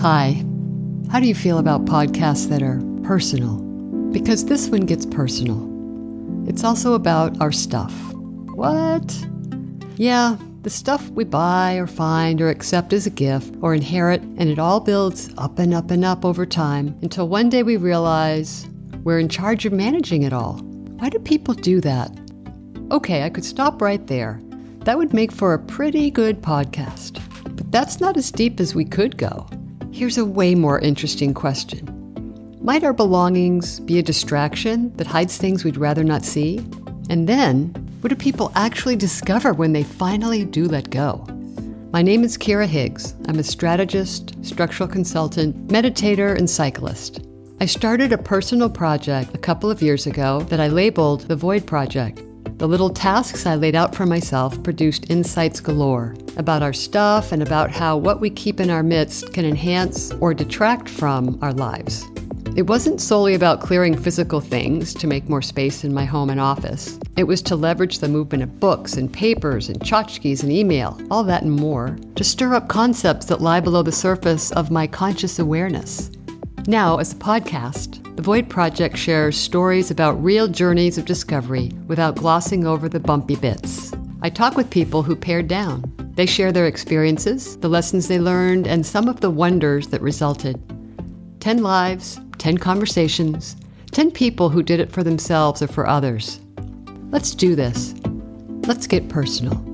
Hi. How do you feel about podcasts that are personal? Because this one gets personal. It's also about our stuff. What? Yeah, the stuff we buy or find or accept as a gift or inherit, and it all builds up and up and up over time until one day we realize we're in charge of managing it all. Why do people do that? Okay, I could stop right there. That would make for a pretty good podcast. But that's not as deep as we could go. Here's a way more interesting question Might our belongings be a distraction that hides things we'd rather not see? And then, what do people actually discover when they finally do let go? My name is Kira Higgs. I'm a strategist, structural consultant, meditator, and cyclist. I started a personal project a couple of years ago that I labeled the Void Project. The little tasks I laid out for myself produced insights galore about our stuff and about how what we keep in our midst can enhance or detract from our lives. It wasn't solely about clearing physical things to make more space in my home and office. It was to leverage the movement of books and papers and tchotchkes and email, all that and more, to stir up concepts that lie below the surface of my conscious awareness. Now, as a podcast, the Void Project shares stories about real journeys of discovery without glossing over the bumpy bits. I talk with people who pared down. They share their experiences, the lessons they learned, and some of the wonders that resulted. 10 lives, 10 conversations, 10 people who did it for themselves or for others. Let's do this. Let's get personal.